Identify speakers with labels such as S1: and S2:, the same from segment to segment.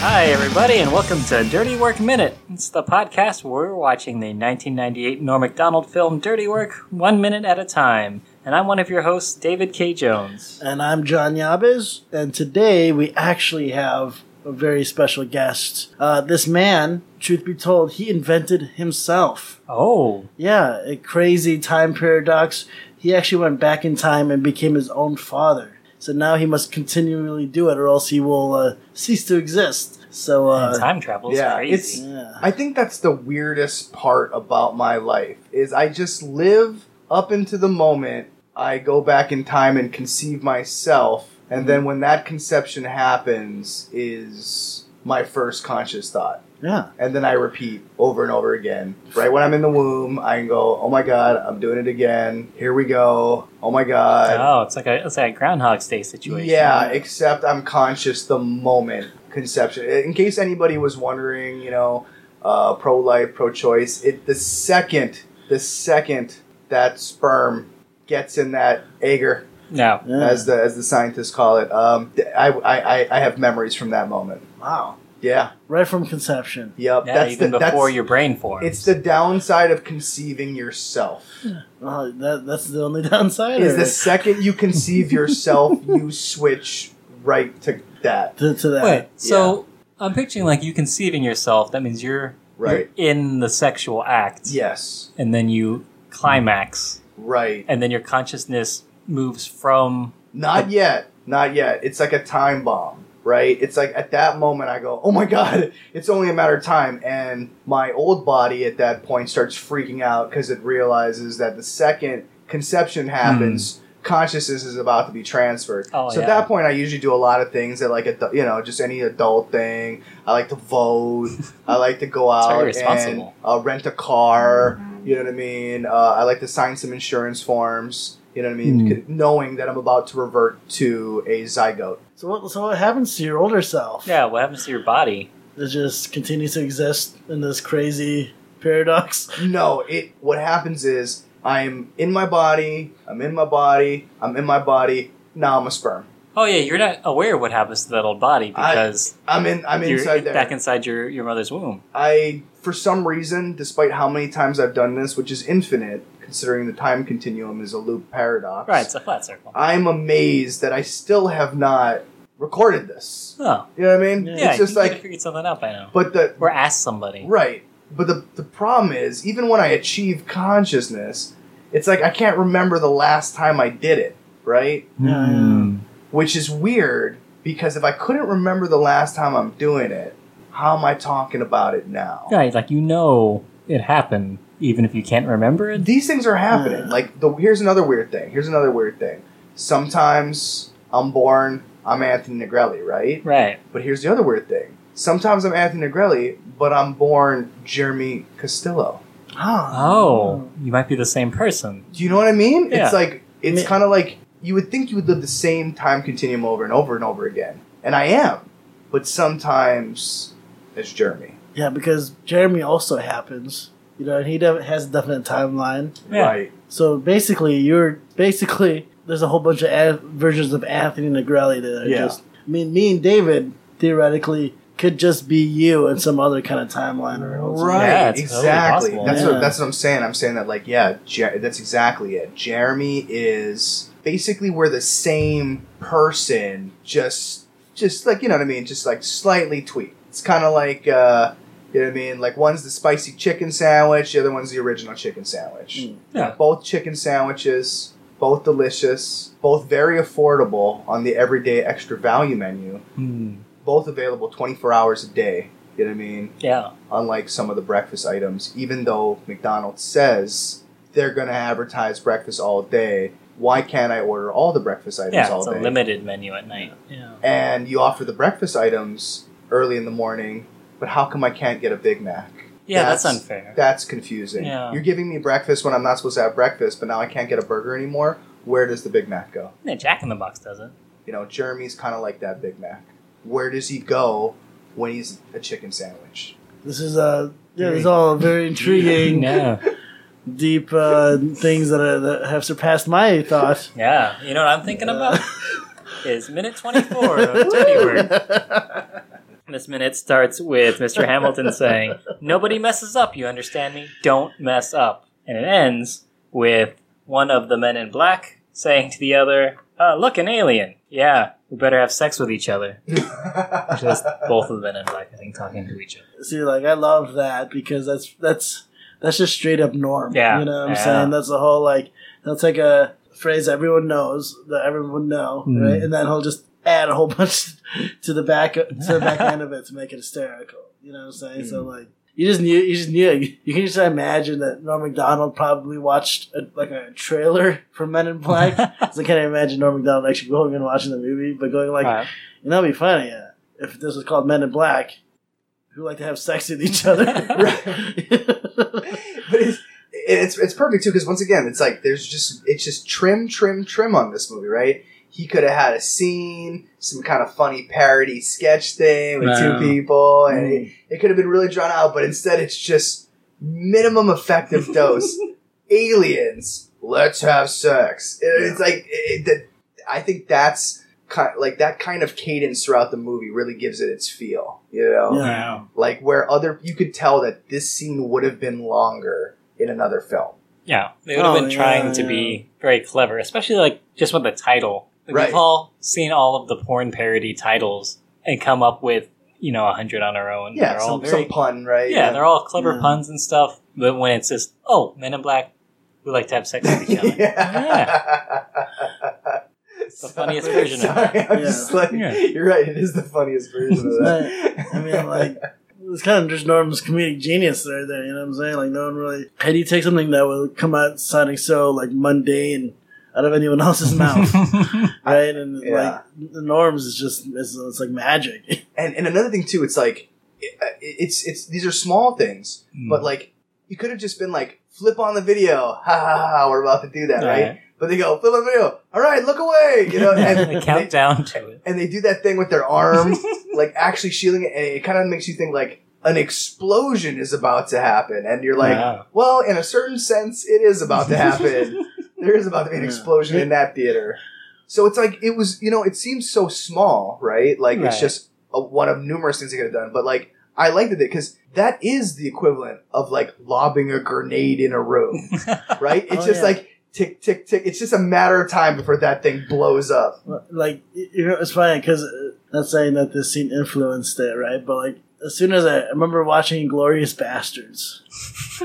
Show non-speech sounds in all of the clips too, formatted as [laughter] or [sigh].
S1: Hi, everybody, and welcome to Dirty Work Minute. It's the podcast where we're watching the 1998 Norm Macdonald film Dirty Work one minute at a time. And I'm one of your hosts, David K. Jones.
S2: And I'm John Yabes, and today we actually have a very special guest. Uh, this man, truth be told, he invented himself.
S1: Oh,
S2: Yeah, a crazy time paradox. He actually went back in time and became his own father. So now he must continually do it, or else he will uh, cease to exist. So, uh,
S1: time travel is
S3: yeah,
S1: crazy.
S3: it's-
S2: yeah.
S3: I think that's the weirdest part about my life is I just live up into the moment I go back in time and conceive myself and then when that conception happens is my first conscious thought
S2: yeah.
S3: and then I repeat over and over again. Right when I'm in the womb, I can go, "Oh my god, I'm doing it again. Here we go. Oh my god."
S1: oh, it's like a it's like a Groundhog's Day situation.
S3: Yeah, except I'm conscious the moment conception. In case anybody was wondering, you know, uh, pro life, pro choice, it the second the second that sperm gets in that agar,
S1: No.
S2: yeah.
S3: as the as the scientists call it, um, I, I I- I have memories from that moment.
S2: wow.
S3: Yeah,
S2: Right from conception.
S3: yep.
S1: Yeah,
S3: that's
S1: even
S3: the,
S1: before
S3: that's,
S1: your brain forms.
S3: It's the downside of conceiving yourself.
S2: Oh, that, that's the only [laughs] downside?
S3: Is
S2: or-
S3: the second you conceive yourself, [laughs] you switch right to that.
S2: to, to that?
S1: Wait, so I'm picturing like you conceiving yourself. That means you're
S3: Right.
S1: you're in the sexual act,
S3: Yes.
S1: and then you climax,
S3: Right.
S1: and then your consciousness moves from
S3: Not yet. Not yet. It's like a time bomb, right? It's like at that moment I go, oh my god, [laughs] it's only a matter of time. And my old body at that point starts freaking out because it realizes that the second conception happens, consciousness is about to be transferred.
S1: Oh,
S3: so
S1: yeah.
S3: at that point, I usually do a lot of things that, like, adu- you know, just any adult thing. I like to vote. [laughs] I like to go out and uh, rent a car. You know what I mean? Uh, I like to sign some insurance forms. You know what I mean?
S1: Hmm.
S3: C- Knowing that I'm about to revert to a zygote.
S2: So what, so what happens to your older self?
S1: yeah. What happens to your body?
S2: It just continues to exist in this crazy paradox.
S3: No, it. What happens is I'm in my body. I'm in my body. I'm in my body. Now I'm a sperm.
S1: Oh yeah, you're not aware of what happens to that old body
S3: I-
S1: because
S3: I'm in. I'm
S1: you're
S3: inside there.
S1: back inside your your mother's womb.
S3: I, for some reason, despite how many times I've done this, which is infinite, considering the time continuum is a loop paradox.
S1: Right, it's a flat circle.
S3: I'm amazed that I still have not recorded this.
S1: Oh
S3: You know what I mean?
S2: Yeah,
S1: yeah,
S3: it's just
S1: you
S3: like,
S1: figured something out by now,
S3: but the
S1: or ask somebody.
S3: right. But the the problem is, even when I achieve consciousness, it's like I can't remember the last time I did it. Right?
S1: Hmm.
S3: Which is weird because if I couldn't remember the last time I'm doing it, how am I talking about it now?
S1: Right, like you know it happened, even if you can't remember it.
S3: these things are happening.
S2: Yeah.
S3: Like the here's another weird thing. Here's another weird thing. Sometimes I'm born, I'm Anthony Negrelli, right?
S1: Right.
S3: But here's the other weird thing. Sometimes I'm Anthony Negrelli, but I'm born Jeremy Castillo.
S2: Oh.
S1: Oh, you might be the same person.
S3: Do you know what I mean?
S1: Yeah.
S3: It's like it's
S2: Me-
S3: kind of like you would think you would live the same time continuum over and over and over again, and I am. But sometimes it's Jeremy,
S2: Yeah, because Jeremy also happens. You know, and he de- has a definite timeline.
S1: Yeah.
S3: right?
S2: So basically, you're basically there's a whole bunch of a- versions of Anthony Negrelli that are
S3: Yeah.
S2: just. I mean, me and David theoretically could just be you in some other kind of timeline or else.
S3: Right,
S1: Yeah, it's totally
S3: exactly. that's
S2: Yeah.
S3: what that's what I'm saying. I'm saying that like yeah, Jer- that's exactly it. Jeremy is basically we're the same person, just just like you know what I mean, just like slightly tweaked. It's kind of like uh, you know what I mean. Like one's the spicy chicken sandwich, the other one's the original chicken sandwich.
S2: Mm.
S1: Yeah.
S3: both chicken sandwiches, both delicious, both very affordable on the everyday extra value menu.
S1: Hmm.
S3: Both available 24 hours a day. You know what I mean?
S1: Yeah.
S3: unlike some of the breakfast items, even though McDonald's says they're going to advertise breakfast all day, why can't I order all the breakfast items
S1: Yeah,
S3: all
S1: it's a limited menu at night. Yeah.
S3: And you offer the breakfast items early in the morning, but how come I can't get a Big Mac?
S1: Yeah, that's, unfair.
S3: That's confusing.
S1: Yeah.
S3: You're giving me breakfast when I'm not supposed to have breakfast, but now I can't get a burger anymore. Where does the Big Mac go?
S1: yeah, Jack in the Box does it.
S3: You know, Jeremy's kind of like that Big Mac. Where does he go when he's a chicken sandwich?
S2: This is uh, yeah, it's all very intriguing. [laughs]
S1: Yeah.
S2: deep uh, things that, are, that have surpassed my thought.
S1: Yeah, you know what I'm thinking about? [laughs] is minute 24 of Dirty Work. [laughs] This minute starts with Mr. Hamilton saying, Nobody messes up, you understand me? Don't mess up. And it ends with one of the men in black saying to the other, uh, Look, an alien. Yeah, we better have sex with each other. [laughs] Just both of the men in black, I think, talking to each other.
S2: See, like I love that because that's that's that's just straight up norm.
S1: Yeah,
S2: you know what I'm
S1: yeah.
S2: saying? That's the whole like he'll take a phrase everyone knows that everyone would know,
S1: Mm.
S2: right? And then he'll just add a whole [laughs] bunch to the back to the back [laughs] end of it to make it hysterical. You know what I'm saying?
S1: Mm.
S2: So like. You just knew. You just knew. You can just imagine that Norm Macdonald probably watched a, like a trailer for Men in Black. [laughs] 'Cause I can't imagine Norm Macdonald actually going and watching the movie, but going like,
S1: Right.
S2: you know, it'd be funny uh, if this was called Men in Black, who like to have sex with each other.
S3: but it's, it's it's perfect too because once again it's like there's just it's just trim trim trim on this movie right he could have had a scene some kind of funny parody sketch thing with
S1: Wow.
S3: two people and it, mm. it could have been really drawn out but instead it's just minimum effective [laughs] dose aliens let's have sex It- it's like it, it, i think that's kind like that kind of cadence throughout the movie really gives it its feel you know
S2: Yeah.
S3: like where other you could tell that this scene would have been longer in another film.
S1: Yeah, they would have
S2: Oh,
S1: been trying
S2: yeah,
S1: to
S2: yeah.
S1: be very clever, especially like just with the title. Like,
S3: Right.
S1: We've all seen all of the porn parody titles and come up with you know a hundred on our own.
S3: Yeah,
S1: they're all
S3: some,
S1: very
S3: some pun, right?
S1: yeah, they're all clever
S2: Yeah.
S1: puns and stuff. But when it's just oh, Men in Black, we like to have sex with each other. [laughs]
S3: yeah.
S1: It's the funniest version of
S3: Sorry, I'm
S2: Yeah.
S3: just like
S1: Yeah.
S3: you're right. It is the funniest version of that.
S2: I mean, like, it's kind of just Norm's comedic genius there, there, you know what I'm saying? Like, no one really. How do you take something that would come out sounding so, like, mundane out of anyone else's mouth? [laughs] right? And,
S3: Yeah.
S2: like, the norms is just, it's, it's like magic. [laughs]
S3: and and another thing too, it's like it, it's it's these are small things,
S1: Hmm.
S3: but like you could have just been like flip on the video, [laughs] ha ha ha, ha we're about to do that, right?
S1: Right.
S3: But they go flip on the video, all right, look away, you know, and
S1: they count down to it.
S3: and they do that thing with their arm, like actually shielding it, and it kind of makes you think like an explosion is about to happen, and you're like,
S1: Wow.
S3: well, in a certain sense, it is about to happen. There is about to be an explosion in that theater. So it's like it was, you know, it seems so small, right? Like it's just a, one of numerous things they could have done, but like. I liked it because that is the equivalent of like lobbing a grenade in a room, [laughs] right? It's
S2: Oh,
S3: just
S2: yeah.
S3: like tick, tick, tick. It's just a matter of time before that thing blows up.
S2: like, you know, it's funny because uh, not saying that this scene influenced it, right? But, like, as soon as I, I remember watching Glorious Bastards. [laughs]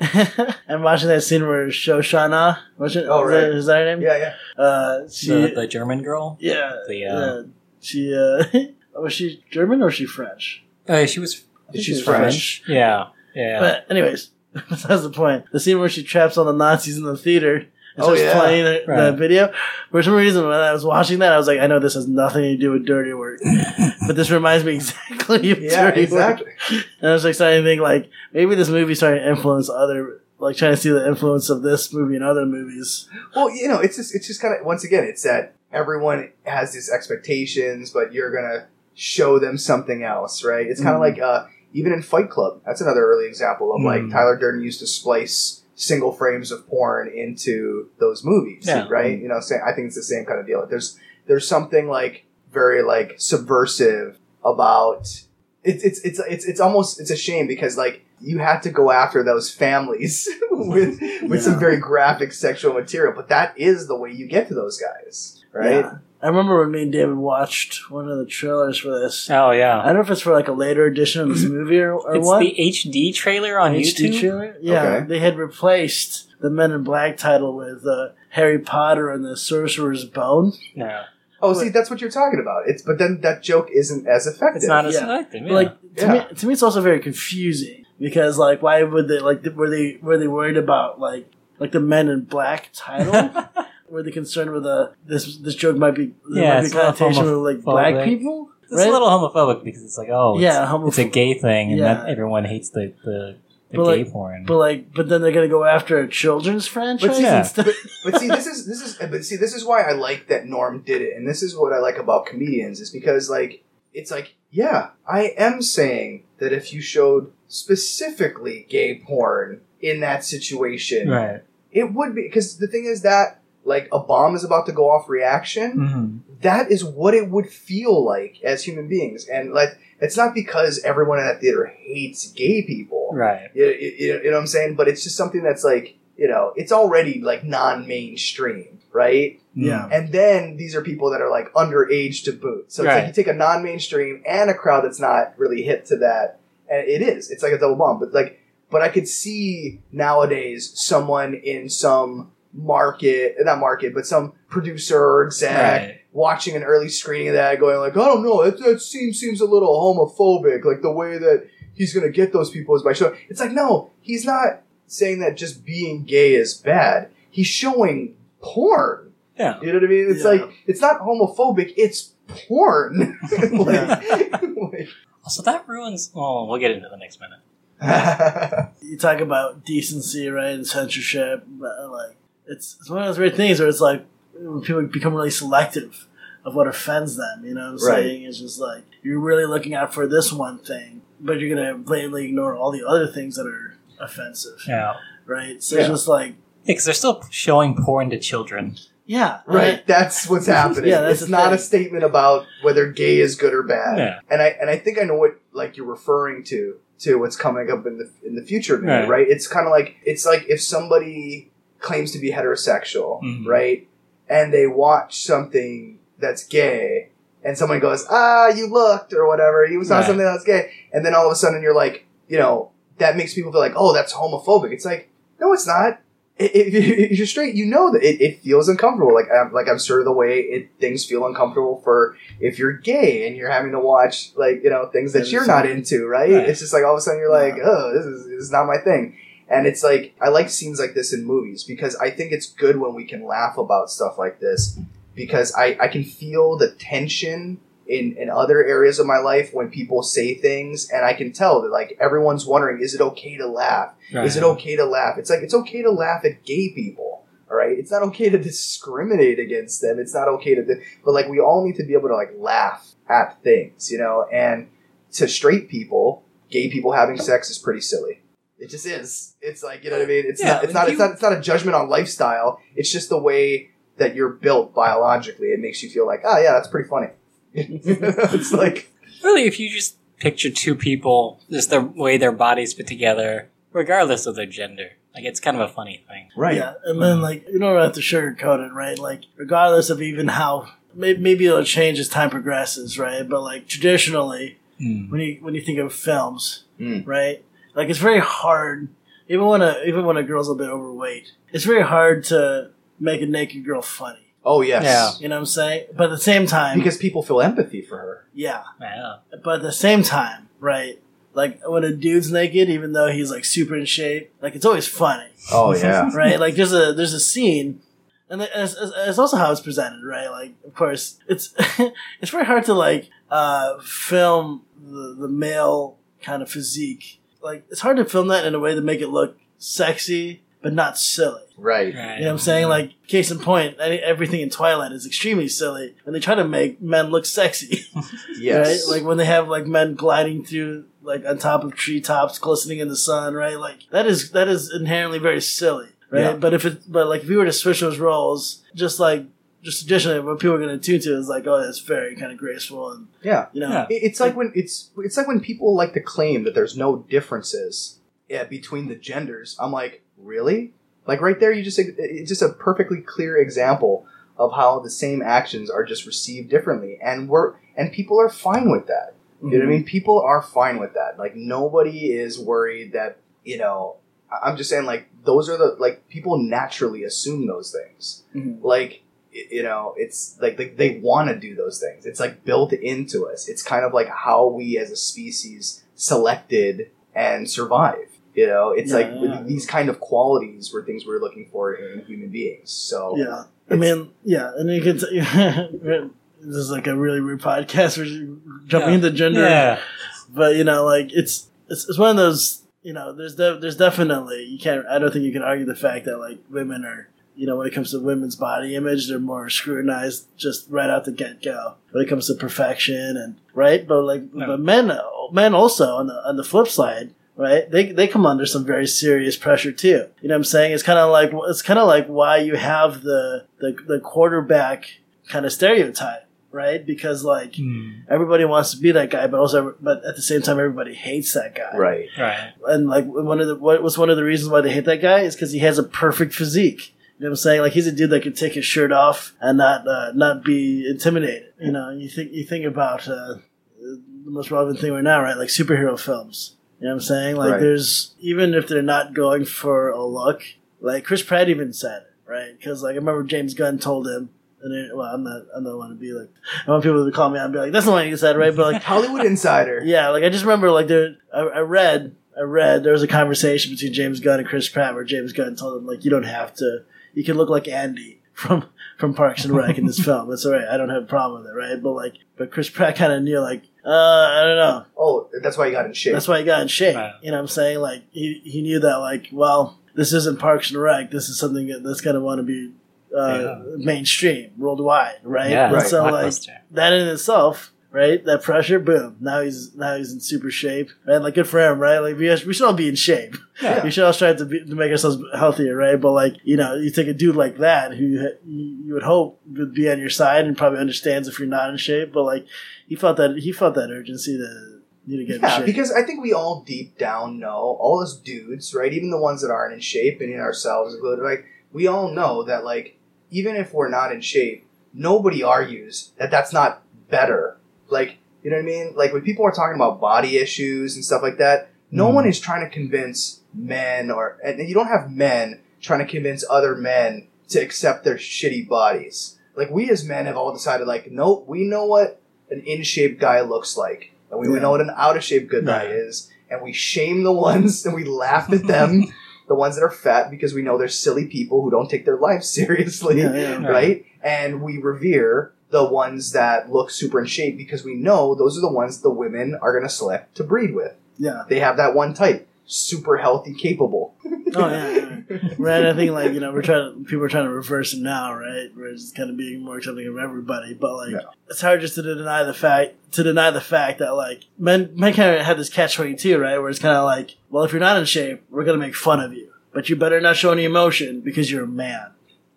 S2: [laughs] and watching that scene where Shoshana, was it,
S3: Oh,
S2: is, that,
S3: right.
S2: is that her name?
S3: Yeah, yeah.
S2: Uh, she,
S1: the, the German girl.
S2: yeah,
S1: the, uh,
S2: yeah, she, uh, [laughs] was she German or was she French?
S1: Uh, she was
S3: She's
S2: she was
S3: French.
S1: Yeah, yeah.
S2: But anyways, [laughs] that's the point. The scene where she traps all the Nazis in the theater and
S3: Oh,
S2: starts
S3: yeah.
S2: playing the, the video. For some reason, when I was watching that, I was like, I know this has nothing to do with dirty work, [laughs] but this reminds me exactly of
S3: Yeah,
S2: dirty
S3: exactly.
S2: work. And I was like starting to think like maybe this movie starting to influence other, like trying to see the influence of this movie in other movies.
S3: Well, you know, it's just it's just kind of once again, it's that everyone has these expectations, but you're gonna show them something else, right? It's kind of
S2: Mhm.
S3: like uh, even in Fight Club. That's another early example of like
S1: Mhm.
S3: Tyler Durden used to splice single frames of porn into those movies,
S1: Yeah.
S3: right? You know, sa- I think it's the same kind of deal. There's there's something like very like subversive about it's it's it's it's it's almost it's a shame because like you had to go after those families [laughs] with with some very graphic sexual material, but that is the way you get to those guys, right?
S2: Yeah. I remember when me and David watched one of the trailers for this.
S1: oh yeah, I
S2: don't know if it's for like a later edition of this [clears throat] movie or, or
S1: It's
S2: what.
S1: the HD trailer on
S2: HD
S1: YouTube.
S2: trailer? Yeah,
S3: Okay.
S2: they had replaced the Men in Black title with uh, Harry Potter and the Sorcerer's Bone.
S1: No,
S3: Oh, see, that's what you're talking about. It's but then that joke isn't as effective.
S1: it's not as
S2: Yeah.
S1: effective. Yeah.
S2: Like to
S3: Yeah.
S2: me, to me, it's also very confusing because like, why would they like? Were they were they worried about like like the Men in Black title? [laughs] were they concerned with uh, this this joke might be there
S1: Yeah,
S2: might be
S1: it's a little
S2: connotation with like black
S1: homophobic.
S2: people?
S1: it's a little homophobic because it's like, oh,
S2: Yeah,
S1: it's, it's a gay thing, and
S2: Yeah.
S1: everyone hates the the, the
S2: But,
S1: gay
S2: like-
S1: porn.
S2: But like, but then they're gonna go after a children's franchise
S1: yeah.
S2: instead.
S3: but see, this is this is but see, this is why I like that Norm did it, and this is what I like about comedians is because like it's like yeah, I am saying that if you showed specifically gay porn in that situation,
S1: Right.
S3: it would be because the thing is that like a bomb is about to go off reaction.
S1: hmm
S3: That is what it would feel like as human beings, and like it's not because everyone in that theater hates gay people.
S1: Right.
S3: You, you, you know what I'm saying? But it's just something that's like you know it's already like non-mainstream, right?
S2: Yeah.
S3: And then these are people that are like underage to boot. So it's like you take a non-mainstream and a crowd that's not really hip to that, and it is. It's like a double bomb. But like, but I could see nowadays someone in some market, not market, but some producer or exec
S1: Right.
S3: watching an early screening of that, going like, I don't know, that, that seems seems a little homophobic. Like the way that he's gonna get those people is by showing. It's like no, he's not saying that just being gay is bad. He's showing porn.
S1: Yeah.
S3: You know what I mean? It's
S2: Yeah.
S3: like it's not homophobic. It's porn. [laughs] like, like-
S1: So that ruins. Oh, we'll get into the next minute. [laughs]
S2: you talk about decency, right, and censorship, but like it's it's one of those weird things where it's like when people become really selective of what offends them. You know what I'm
S3: Right.
S2: saying? It's just like you're really looking out for this one thing, but you're gonna blatantly ignore all the other things that are offensive,
S1: Yeah.
S2: right? So
S3: Yeah.
S2: it's just like,
S1: Because they're still showing porn to children.
S2: yeah,
S3: right. That's what's [laughs] happening.
S2: Yeah, that's
S3: it's not
S2: thing.
S3: a statement about whether gay is good or bad.
S1: Yeah.
S3: And I and I think I know what like you're referring to to what's coming up in the in the future, maybe,
S1: Right.
S3: right? It's kind of like it's like if somebody claims to be heterosexual,
S1: Mhm.
S3: right, and they watch something that's gay, and someone goes, "Ah, you looked" or whatever, you saw
S1: Right.
S3: something that's gay, and then all of a sudden you're like, you know, that makes people feel like, "Oh, that's homophobic." It's like, no, it's not. [laughs] If you're straight, you know that it, it feels uncomfortable. Like I'm, like I'm sure the way it things feel uncomfortable for if you're gay and you're having to watch like you know things that
S2: That
S3: you're not into, right?
S1: Right.
S3: It's just like all of a sudden you're like,
S2: Yeah.
S3: oh, this is this is not my thing. And it's like I like scenes like this in movies because I think it's good when we can laugh about stuff like this because I, I can feel the tension in, in other areas of my life when people say things and I can tell that like everyone's wondering, is it okay to laugh? Is it okay to laugh? It's like it's okay to laugh at gay people. All right, it's not okay to discriminate against them. It's not okay to, but like we all need to be able to like laugh at things, you know. And to straight people, gay people having sex is pretty silly. It just is. It's like you know what I mean. It's
S1: Yeah,
S3: not. It's not.
S1: you-
S3: It's not. It's not a judgment on lifestyle. It's just the way that you're built biologically. It makes you feel like, oh yeah, that's pretty funny. [laughs] it's like
S1: Really, if you just picture two people, just the way their bodies fit together, regardless of their gender, like it's kind of a funny thing.
S3: right.
S2: Yeah, and then like you don't have to sugarcoat it, right? Like regardless of even how may- maybe it'll change as time progresses, right? But like traditionally,
S1: Hmm.
S2: when you when you think of films,
S3: Mm.
S2: right? Like it's very hard, even when a even when a girl's a bit overweight, it's very hard to make a naked girl funny.
S3: Oh yes.
S1: Yeah.
S2: You know what I'm saying? But at the same time,
S3: Because people feel empathy for her.
S2: yeah,
S1: Yeah.
S2: but at the same time, right? Like when a dude's naked, even though he's like super in shape, like it's always funny.
S3: Oh yeah. [laughs] [laughs]
S2: right? Like there's a there's a scene, and it's, it's it's also how it's presented, right? Like of course it's [laughs] it's very hard to like uh, film the the male kind of physique. Like it's hard to film that in a way to make it look sexy but not silly.
S3: right.
S1: Right.
S2: You know what I'm saying? Like case in point, everything in Twilight is extremely silly, and they try to make men look sexy. [laughs]
S3: Yes.
S2: Right? Like when they have like men gliding through like on top of treetops, glistening in the sun, right? Like that is that is inherently very silly, right?
S3: Yeah.
S2: But if it but like if you were to switch those roles, just like just traditionally, what people are going to tune to is like, oh, that's very kind of graceful, and
S3: yeah.
S2: you know,
S1: Yeah.
S3: It's like when it's it's like when people like to claim that there's no differences yeah, between the genders. I'm like, really? Like right there, you just it's just a perfectly clear example of how the same actions are just received differently, and we're and people are fine with that. You know what I mean? People are fine with that. Like nobody is worried that you know. I- I'm just saying, like those are the like people naturally assume those things.
S2: Mhm.
S3: Like y- you know, it's like they, they want to do those things. It's like built into us. It's kind of like how we as a species selected and survive. You know, it's
S2: Yeah,
S3: like
S2: yeah.
S3: these kind of qualities were things we were looking for in human beings. So
S2: Yeah. I mean, yeah, and you can. T- [laughs] this is like a really weird podcast. We're jumping
S1: Yeah.
S2: into gender,
S1: Yeah.
S2: but you know, like it's it's, it's one of those. You know, there's de- there's definitely you can't. I don't think you can argue the fact that like women are. You know, when it comes to women's body image, they're more scrutinized just right out the get go. When it comes to perfection and right, but like,
S1: No.
S2: but men, men also on the on the flip side right? They they come under some very serious pressure too. You know what I'm saying? It's kind of like it's kind of like why you have the the, the quarterback kind of stereotype, right? Because like
S1: Hmm.
S2: everybody wants to be that guy, but also but at the same time everybody hates that guy,
S3: Right.
S1: Right.
S2: And like one of the what was one of the reasons why they hate that guy is because he has a perfect physique. You know what I'm saying? Like he's a dude that could take his shirt off and not uh, not be intimidated. You know, you think you think about uh, the most relevant thing right now, right? Like superhero films. You know what I'm saying? Like
S3: Right.
S2: there's even if they're not going for a look, like Chris Pratt even said it, right? Because like I remember James Gunn told him. And well, I'm not. I'm not want to be like. I want people to call me out and be like, "That's not what you said, right?" But like, [laughs]
S3: Hollywood Insider. [laughs]
S2: yeah, like I just remember like there I, I read I read there was a conversation between James Gunn and Chris Pratt where James Gunn told him like you don't have to you can look like Andy from from Parks and Rec in this [laughs] film. It's alright, I don't have a problem with it, right? But like but Chris Pratt kinda knew like, uh I don't know.
S3: Oh, that's why he got in shape.
S2: That's why he got in shape.
S1: Right.
S2: You know what I'm saying? Like he he knew that like, well, this isn't Parks and Rec, this is something that's gonna wanna be uh, mainstream, worldwide, right?
S1: Yeah.
S3: Right.
S2: so like that in itself, right? That pressure, boom. Now he's now he's in super shape, right? Like good for him, right? Like we, we should all be in shape.
S1: Yeah.
S2: We should all strive to, be, to make ourselves healthier, right? But like you know, you take a dude like that who you, you would hope would be on your side and probably understands if you're not in shape, but like he felt that he felt that urgency to need to get in
S3: Yeah,
S2: shape.
S3: because I think we all deep down know, all us dudes, right? Even the ones that aren't in shape and in ourselves included, like we all know that, like even if we're not in shape, nobody argues that that's not better. Like you know what I mean? Like when people are talking about body issues and stuff like that, no
S1: Mhm.
S3: one is trying to convince men or and you don't have men trying to convince other men to accept their shitty bodies. Like we as men have all decided, like, nope, we know what an in shape guy looks like, and we
S2: Yeah.
S3: know what an out of shape good guy
S1: Right.
S3: is, and we shame the ones and we laugh at them, [laughs] the ones that are fat because we know they're silly people who don't take their life [laughs] seriously,
S2: Yeah, yeah.
S3: right? And we revere the ones that look super in shape because we know those are the ones the women are going to select to breed with.
S2: yeah.
S3: They have that one type, super healthy, capable.
S2: Oh yeah, yeah. right. I think like you know we're trying to people are trying to reverse it now, right? We're just kind of being more accepting of everybody, but like
S3: Yeah.
S2: it's hard just to deny the fact to deny the fact that like men men kind of have this catch twenty two, right? Where it's kind of like, well, if you're not in shape, we're gonna make fun of you, but you better not show any emotion because you're a man,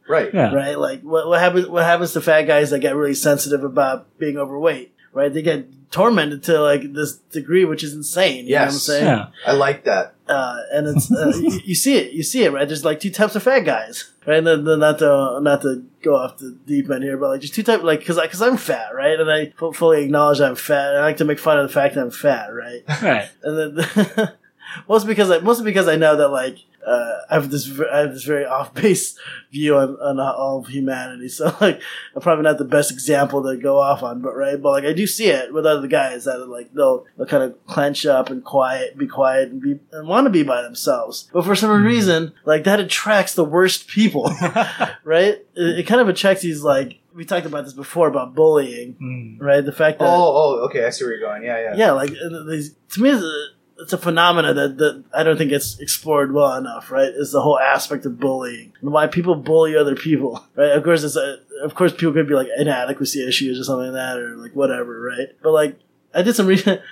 S3: Right.
S1: Yeah.
S2: right? Like what what happens what happens to fat guys that get really sensitive about being overweight, right? They get tormented to like this degree, which is insane. You know what I'm
S3: Yes.
S2: saying?
S1: Yeah.
S3: I like that.
S2: uh, and it's uh, [laughs] you, you see it, you see it, right? There's like two types of fat guys, right? And then, then not to not to go off the deep end here, but like just two types, like because because I'm fat, right? And I fully acknowledge I'm fat. And I like to make fun of the fact that I'm fat, right?
S1: Right.
S2: And then [laughs] mostly because I mostly because I know that like uh, I have this I have this very [laughs] off base view on, on all of humanity. [laughs] So like I'm probably not the best example to go off on, but right, but like I do see it with other guys that are like they'll they'll kind of clench up and quiet, be quiet, and be and want to be by themselves. But for some reason, like that attracts the worst people, [laughs] right? It, it kind of attracts these like we talked about this before about bullying,
S1: Mm.
S2: right? The fact that
S3: Oh, oh, okay. I see where you're going. Yeah, yeah.
S2: yeah, like these, to me, it's a, phenomena that, that I don't think it's explored well enough. Right, is the whole aspect of bullying and why people bully other people. [laughs] Right, of course, it's a, of course people could be like inadequacy issues or something like that, or like whatever. Right, but like I did some research. [laughs]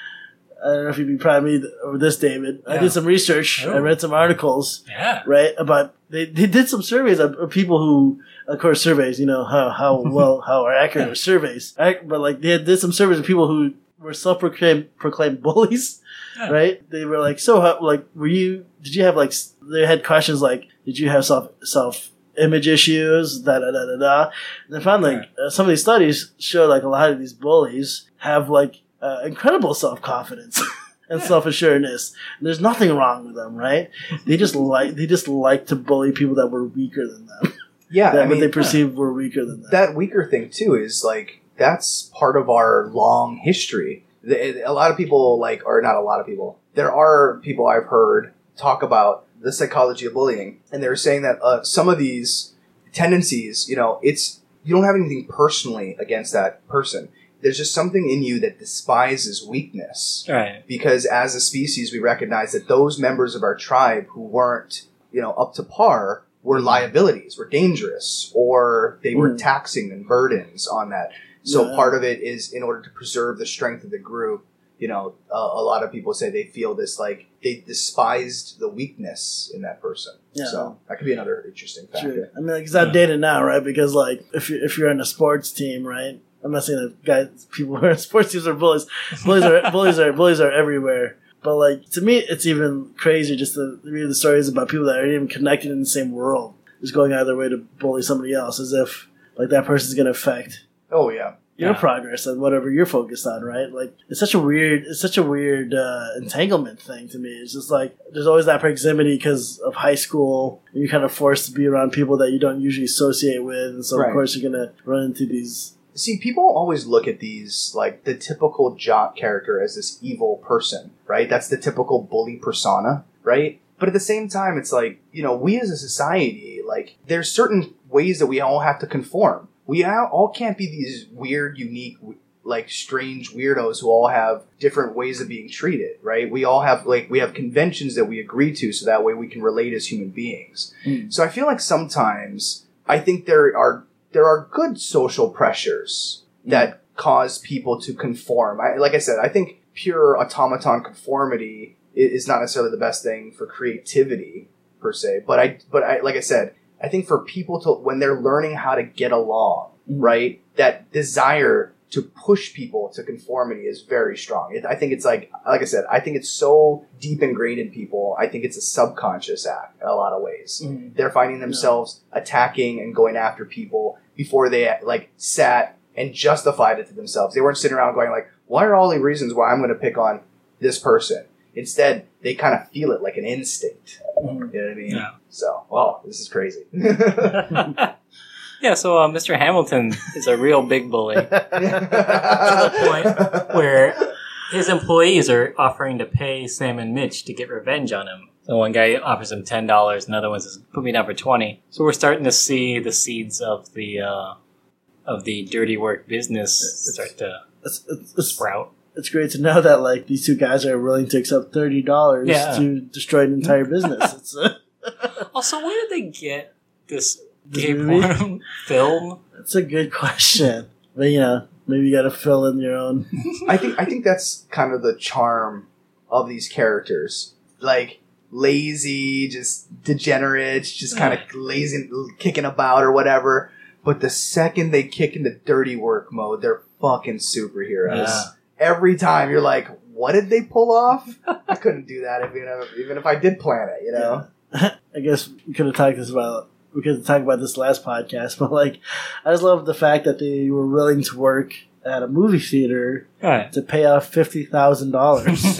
S2: I don't know if you'd be proud of me over this, David. I did some research. I
S1: Oh.
S2: read some articles
S1: Yeah.
S2: right? About they, they did some surveys of, of people who, of course, surveys. You know how how [laughs] well how accurate are surveys, Ac- but like they did some surveys of people who were self proclaimed bullies,
S1: Yeah.
S2: right? They were like, so how, like were you? Did you have like they had questions like, did you have self self image issues? Da da da da da. And they found like uh, some of these studies show like a lot of these bullies have like uh, incredible self confidence. [laughs] And
S1: Yeah.
S2: self assuredness. There's nothing wrong with them, right? They just [laughs] like they just like to bully people that were weaker than them.
S3: Yeah,
S2: that
S3: I
S2: what
S3: mean,
S2: they perceived were weaker than them.
S3: that weaker thing too is like that's part of our long history. A lot of people like, or not a lot of people. There are people I've heard talk about the psychology of bullying, and they were saying that uh, some of these tendencies, you know, it's you don't have anything personally against that person. There's just something in you that despises weakness
S1: Right.
S3: because as a species we recognize that those members of our tribe who weren't you know up to par were liabilities were dangerous or they were
S2: Mm.
S3: taxing and burdens on that so
S2: Yeah.
S3: part of it is in order to preserve the strength of the group you know uh, a lot of people say they feel this like they despised the weakness in that person.
S2: Yeah.
S3: So that could be another interesting factor.
S2: True. I mean, like, it's outdated now, right? Because like, if you if you're in a sports team, right? I'm not saying that guys, people who are in sports teams are bullies. Bullies are [laughs] bullies are bullies are everywhere. But like to me, it's even crazier just to read the stories about people that aren't even connected in the same world, just going out of their way to bully somebody else, as if like that person's going to affect
S3: Oh yeah.
S2: your
S1: Yeah.
S2: progress and whatever you're focused on, right? Like it's such a weird, it's such a weird uh, entanglement thing to me. It's just like there's always that proximity because of high school, you're kind of forced to be around people that you don't usually associate with, and so
S3: Right.
S2: of course you're gonna run into these.
S3: See, people always look at these like the typical jock character as this evil person, right? That's the typical bully persona, right? But at the same time, it's like, you know, we as a society, like, there's certain ways that we all have to conform. We all can't be these weird, unique, like, strange weirdos who all have different ways of being treated, right? We all have, like, we have conventions that we agree to so that way we can relate as human beings.
S2: Mm.
S3: So I feel like sometimes, I think there are there are good social pressures that cause people to conform. I, like I said, I think pure automaton conformity is not necessarily the best thing for creativity per se. But I, but I, like I said, I think for people to when they're learning how to get along,
S2: Mhm.
S3: right, that desire to push people to conformity is very strong. It, I think it's like, like I said, I think it's so deep ingrained in people. I think it's a subconscious act in a lot of ways they're finding themselves attacking and going after people before they like sat and justified it to themselves. They weren't sitting around going like, "Why are all the reasons why I'm going to pick on this person?" Instead, they kind of feel it like an instinct.
S2: Mhm.
S3: You know what I mean?
S1: Yeah.
S3: So, well, this is crazy. [laughs] [laughs]
S1: yeah, so uh, Mr. Hamilton is a real big bully [laughs]
S3: to
S1: the point where his employees are offering to pay Sam and Mitch to get revenge on him. So one guy offers him ten dollars, another one says, "Put me down for 20 So we're starting to see the seeds of the uh, of the dirty work business start to
S2: It's, it's, it's,
S1: sprout.
S2: It's great to know that like these two guys are willing to accept thirty dollars
S1: Yeah.
S2: to destroy an entire business. [laughs] It's uh, [laughs]
S1: Also, where did they get this
S2: This
S1: gay
S2: movie?
S1: porn [laughs] film?
S2: That's a good question, but you know maybe you got to fill in your own.
S3: I think I think that's kind of the charm of these characters. Like lazy, just degenerate, just kind of lazy, kicking about or whatever. But the second they kick into dirty work mode, they're fucking superheroes.
S1: Yeah.
S3: Every time you're like, what did they pull off? I couldn't do that if, you know, even if I did plan it, you know? [laughs]
S2: I guess we could have talked this about we could have talked about this last podcast, [laughs] but like I just love the fact that they were willing to work at a movie theater
S1: Right.
S2: to pay off fifty thousand dollars. [laughs]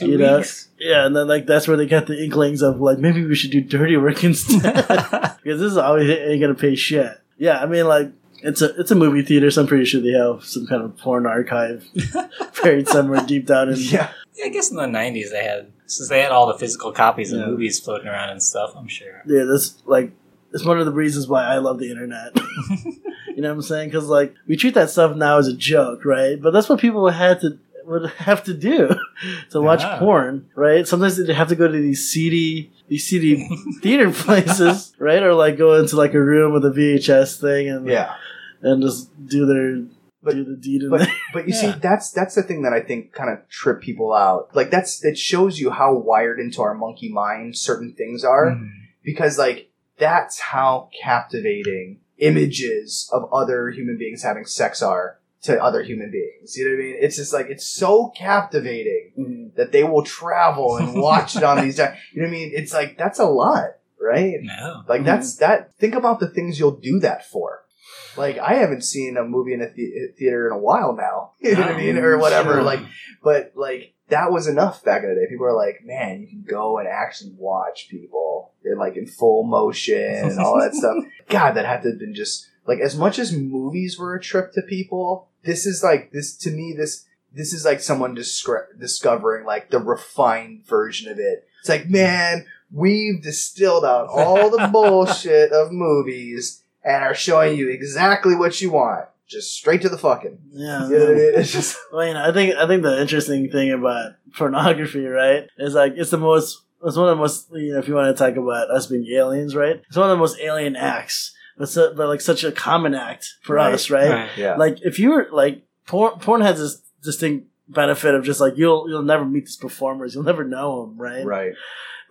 S2: You know?
S1: weeks.
S2: yeah, and then like that's where they got the inklings of like maybe we should do dirty work instead because this is always ain't gonna pay shit. Yeah, I mean like it's a it's a movie theater, so I'm pretty sure they have some kind of porn archive [laughs] buried somewhere deep down in.
S3: yeah.
S1: Yeah, I guess in the '90s they had since they had all the physical copies of
S2: Yeah.
S1: movies floating around and stuff. I'm sure.
S2: Yeah, that's like it's one of the reasons why I love the internet. [laughs] you know what I'm saying? Because like we treat that stuff now as a joke, right? But that's what people had to would have to do [laughs] to watch
S1: Yeah.
S2: porn, right? Sometimes they have to go to these seedy, these seedy theater places, right? Or like go into like a room with a VHS thing and
S3: Yeah.
S2: And just do their
S3: But-
S2: do the deed in
S3: But
S2: there. [laughs]
S3: but you
S1: Yeah.
S3: see, that's that's the thing that I think kind of trip people out. Like that's it shows you how wired into our monkey mind certain things are.
S1: Mhm.
S3: because like that's how captivating images of other human beings having sex are to other human beings. You know what I mean? It's just like it's so captivating
S2: Mhm.
S3: that they will travel and [laughs] watch it on these. You know what I mean? It's like that's a lot, right?
S1: No.
S3: Like that's that. Think about the things you'll do that for. Like I haven't seen a movie in a the- theater in a while now. [laughs] You know what I mean, or mm, whatever.
S2: Sure.
S3: Like, but like that was enough back in the day. People are like, man, you can go and actually watch people in like in full motion and all that [laughs] stuff. God, that had to have been just like as much as movies were a trip to people. This is like this to me. This this is like someone discre- discovering like the refined version of it. It's like, man, we've distilled out all the [laughs] bullshit of movies and are showing you exactly what you want. Just straight to the fucking.
S2: Yeah,
S3: You know what I mean? [laughs] It's just
S2: Well, you know, I think I think the interesting thing about pornography, right, is like it's the most it's one of the most you know if you want to talk about us being aliens, right? It's one of the most alien acts, but so, but like such a common act for
S3: Right,
S2: us, right?
S1: Right.
S3: yeah.
S2: Like if you were like porn, porn has this distinct benefit of just like you'll you'll never meet these performers, you'll never know them, right?
S3: Right.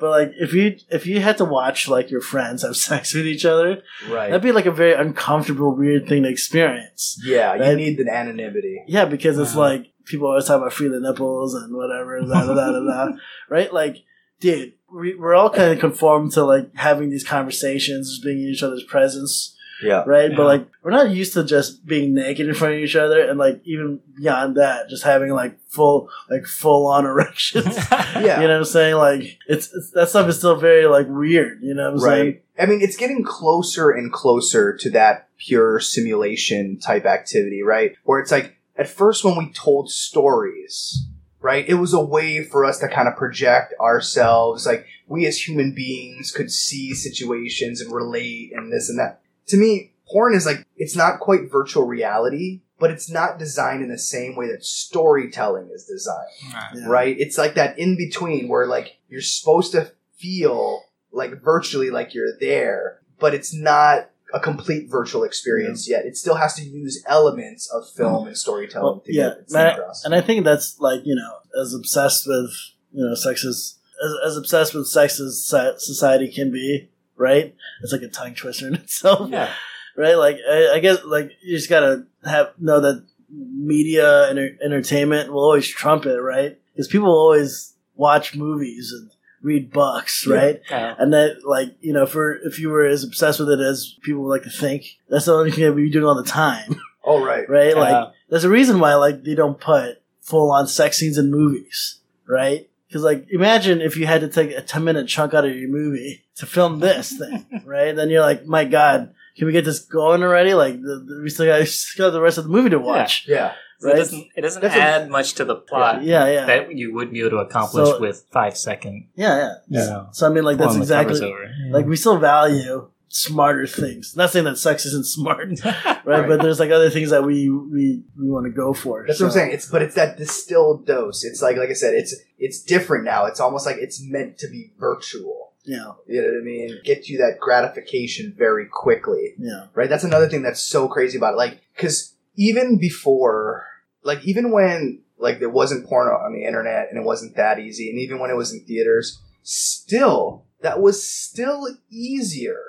S2: But like if you if you had to watch like your friends have [laughs] sex with each other,
S3: Right.
S2: that'd be like a very uncomfortable, weird thing to experience.
S3: yeah, you need the anonymity.
S2: Yeah, because it's
S1: Wow.
S2: like people always talk about free the nipples and whatever, da, da, da, da, da, [laughs] right? Like, dude, we, we're all kind of conformed to like having these conversations, being in each other's presence,
S3: Yeah.
S2: right?
S1: Yeah.
S2: But like, we're not used to just being naked in front of each other, and like even beyond that, just having like full, like full on [laughs] erections. [laughs]
S3: Yeah.
S2: You know what I'm saying? Like, it's, it's that stuff is still very like weird. You know what I'm saying?
S3: Right. I mean, it's getting closer and closer to that pure simulation type activity, right? Where it's like, at first when we told stories, right, it was a way for us to kind of project ourselves. Like, we as human beings could see situations and relate and this and that. To me, porn is like, it's not quite virtual reality, but it's not designed in the same way that storytelling is designed
S2: Yeah.
S3: right? It's like that in between where like you're supposed to feel like virtually like you're there, but it's not a complete virtual experience yet. It still has to use elements of film and storytelling
S2: Well,
S3: to
S2: yeah,
S3: get it
S2: and I, and I think that's like you know as obsessed with you know sex as as, as obsessed with sex as society can be, right? It's like a tongue twister in [laughs] itself,
S1: yeah.
S2: right? Like I, I guess like you just gotta have know that media and enter- entertainment will always trump it, right? Because people always watch movies and read books, right?
S1: Yeah.
S2: And that, like, you know, for if you were as obsessed with it as people would like to think, that's the only thing that we'd be doing all the time [laughs]
S3: oh, right.
S2: right?
S1: Yeah.
S2: Like, there's a reason why like they don't put full on sex scenes in movies, right? Because like, imagine if you had to take a ten minute chunk out of your movie to film this thing, [laughs] right? Then you're like, my God, can we get this going already? Like, the, the, we still got, [laughs] still got the rest of the movie to watch,
S3: Yeah.
S1: So it
S2: right?
S1: doesn't, it doesn't
S3: That's a-
S1: add much to the plot
S2: Yeah, yeah,
S1: that you wouldn't be able to accomplish
S2: So-
S1: with five second.
S2: yeah, yeah.
S1: Yeah.
S2: So I mean, like, that's
S1: pulling the covers
S2: exactly
S1: over.
S2: like we still value smarter things. Not saying that sex isn't smart, right? [laughs]
S3: Right.
S2: But there's like other things that we we we want to go for.
S3: That's what I'm saying. It's but it's that distilled dose. It's like like I said, it's it's different now. It's almost like it's meant to be virtual.
S2: Yeah,
S3: You know what I mean? Get you that gratification very quickly.
S2: yeah,
S3: right? That's another thing that's so crazy about it. Like, because even before, like, even when like there wasn't porn on the internet and it wasn't that easy, and even when it was in theaters, still that was still easier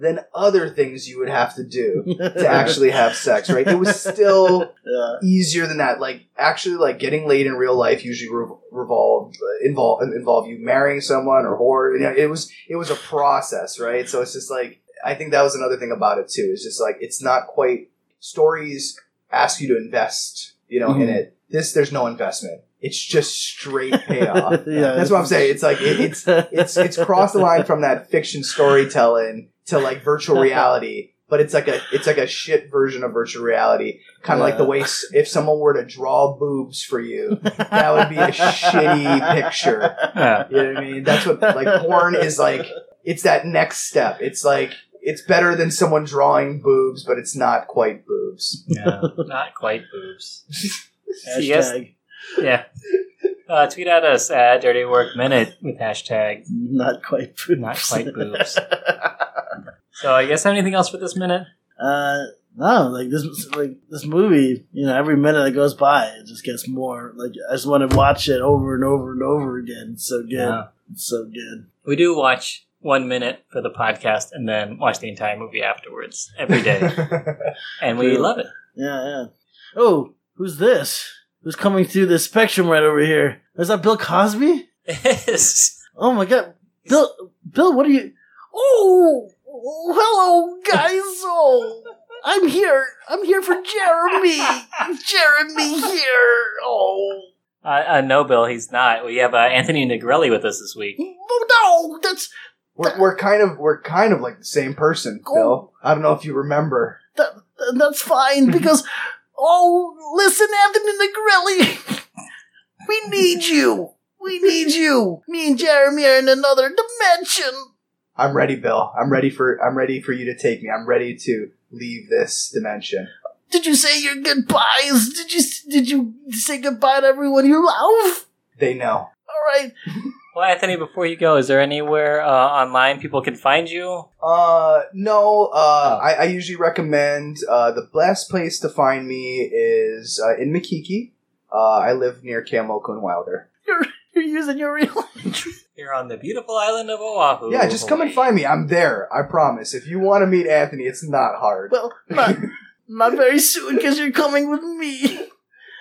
S3: than other things you would have to do to [laughs] actually have sex, right? It was still [laughs]
S2: yeah.
S3: easier than that. Like actually, like getting laid in real life usually re- revolved uh, involve involve you marrying someone or whore. You know, it was it was a process, right? So it's just like I think that was another thing about it too. It's just like it's not quite stories ask you to invest, you know, in
S2: Mhm.
S3: it. This there's no investment. It's just straight [laughs] payoff.
S2: yeah,
S3: That's what I'm saying. It's like it, it's it's it's crossed the line from that fiction storytelling to like virtual [laughs] reality but it's like a it's like a shit version of virtual reality kind of like the way s- if someone were to draw boobs for you that would be a shitty picture
S1: Yeah.
S3: you know what i mean that's what like porn is like it's that next step it's like it's better than someone drawing boobs but it's not quite boobs
S1: yeah. [laughs] Not quite boobs. [laughs]
S2: Hashtag
S1: Yeah. Uh, tweet at us at Dirty Work Minute with hashtag
S2: not quite boobs.
S1: not quite boobs. So I guess anything else for this minute?
S2: uh, no, like this, like this movie. You know, every minute that goes by, it just gets more. Like I just want to watch it over and over and over again. It's so good.
S1: Yeah.
S2: It's so good.
S1: We do watch one minute for the podcast and then watch the entire movie afterwards every day, [laughs] and we
S2: True.
S1: love it.
S2: Yeah, yeah. Oh, who's this? Who's coming through the spectrum right over here? Is that Bill Cosby? [laughs]
S1: Yes.
S2: Oh my god, Bill! Bill, what are you? Oh, oh, hello, guys. Oh, I'm here. I'm here for Jeremy. Jeremy here. Oh,
S1: Uh, uh, no, Bill, he's not. We have uh, Anthony Negrelli with us this week.
S2: oh no, that's
S3: we're, we're kind of we're kind of like the same person bill i don't know if you remember
S2: that, that's fine [laughs] because. Oh, listen, Anthony Negrelli. we need you. We need you. Me and Jeremy are in another dimension.
S3: I'm ready, Bill. I'm ready for I'm ready for you to take me. I'm ready to leave this dimension.
S2: Did you say your goodbyes? Did you did you say goodbye to everyone you love?
S3: They know.
S2: All right. [laughs]
S1: Well, Anthony, before you go, is there anywhere uh, online people can find you?
S3: Uh, no. Uh, I, I usually recommend uh, the best place to find me is uh, in Makiki Uh, I live near Kamoko and Wilder.
S2: You're, you're using your real [laughs] address.
S1: You're on the beautiful island of Oahu.
S3: Yeah, just come and find me. I'm there. I promise. If you want to meet Anthony, it's not hard.
S2: Well, not, not very soon because you're coming with me.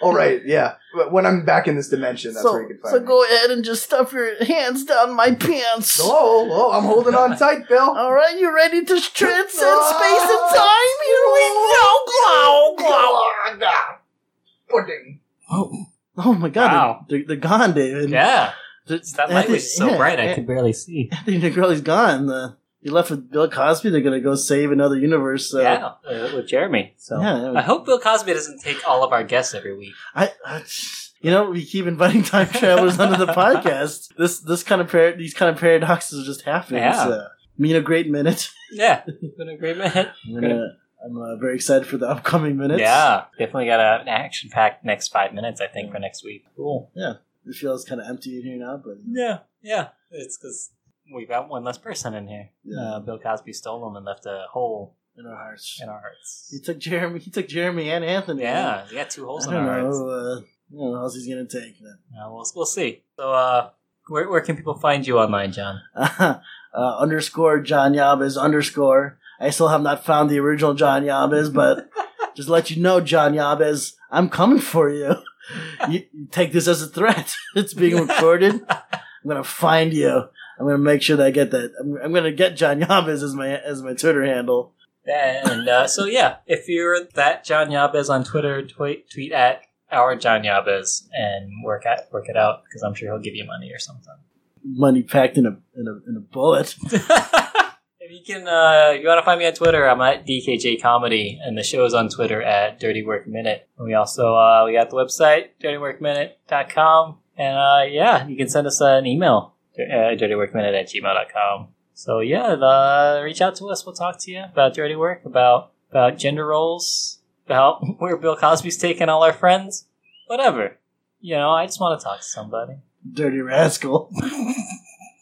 S3: All right, yeah. But when I'm back in this dimension, that's
S2: so,
S3: where you can find
S2: so
S3: me.
S2: So go ahead and just stuff your hands down my pants.
S3: Oh, hello. I'm holding on tight, Bill.
S2: All right, you ready to transcend ah. space and time? Here we go. Glow, glow.
S3: Pudding.
S2: Oh, oh my God!
S1: Wow.
S2: They're, they're gone, David.
S1: Yeah,
S2: Th-
S1: that light was so
S2: yeah,
S1: bright I could barely see.
S2: Anthony Negrelli's gone. The, you left with Bill Cosby. They're gonna go save another universe. So.
S1: yeah, uh, with Jeremy. So
S2: Yeah,
S1: I hope Bill Cosby doesn't take all of our guests every week.
S2: I, I, you know, we keep inviting time travelers onto the [laughs] podcast. This, this kind of par- these kind of paradoxes are just happen.
S1: Yeah.
S2: So, mean a great minute.
S1: Yeah, [laughs] it's been a great minute.
S2: I'm, uh, very excited for the upcoming minutes.
S1: Yeah, definitely got a, an action-packed next five minutes. I think for next week. Cool.
S2: It feels kind of empty in here now, but
S1: Yeah, yeah. It's because we've got one less person in here.
S2: Yeah.
S1: Uh, Bill Cosby stole them and left a hole
S2: in our hearts.
S1: in our hearts.
S2: He took Jeremy. He took Jeremy and Anthony.
S1: Yeah, he got two holes
S2: I
S1: in our hearts.
S2: Uh, I don't know he's gonna take.
S1: Uh, we'll, we'll see. So, uh, where, where can people find you online, John? [laughs]
S2: uh, underscore John Yabes underscore. I still have not found the original John Yabes, but [laughs] just let you know, John Yabez, I'm coming for you. [laughs] You, you take this as a threat. [laughs] it's being recorded. I'm gonna find you. I'm gonna make sure that I get that. I'm, I'm gonna get John [laughs] Yabez as my as my Twitter handle.
S1: And uh, so, yeah, if you're that John Yabez on Twitter, tweet, tweet at our John Yabez and work at work it out because I'm sure he'll give you money or something.
S2: Money packed in a in a in a bullet.
S1: You can, uh, you want to find me on Twitter, I'm at DKJ Comedy, and the show is on Twitter at Dirty Work Minute. And we also uh, we got the website dirtyworkminute.com, and uh, yeah, you can send us an email uh, dirtyworkminute at gmail.com. So yeah, the, reach out to us. We'll talk to you about dirty work, about about gender roles, about [laughs] where Bill Cosby's taking all our friends, whatever. You know, I just want to talk to somebody.
S2: Dirty rascal. [laughs]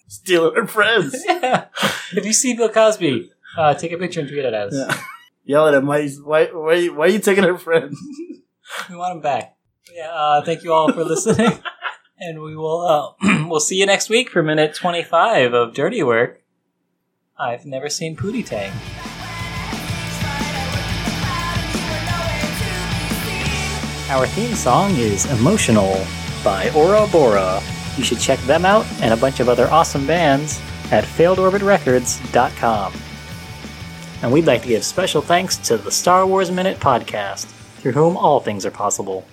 S2: Stealing our friends. [laughs]
S1: yeah. If you see Bill Cosby, uh, take a picture and tweet it at us.
S2: Yeah. Yell at him. Why, why, why, why are you taking our friends?
S1: We want him back. Yeah. Uh, thank you all for [laughs] listening, and we will uh, [clears throat] we'll see you next week for minute twenty five of Dirty Work. I've never seen Pootie Tang. Our theme song is Emotional by Ora Bora. You should check them out and a bunch of other awesome bands at failedorbitrecords.com. And we'd like to give special thanks to the Star Wars Minute podcast, through whom all things are possible.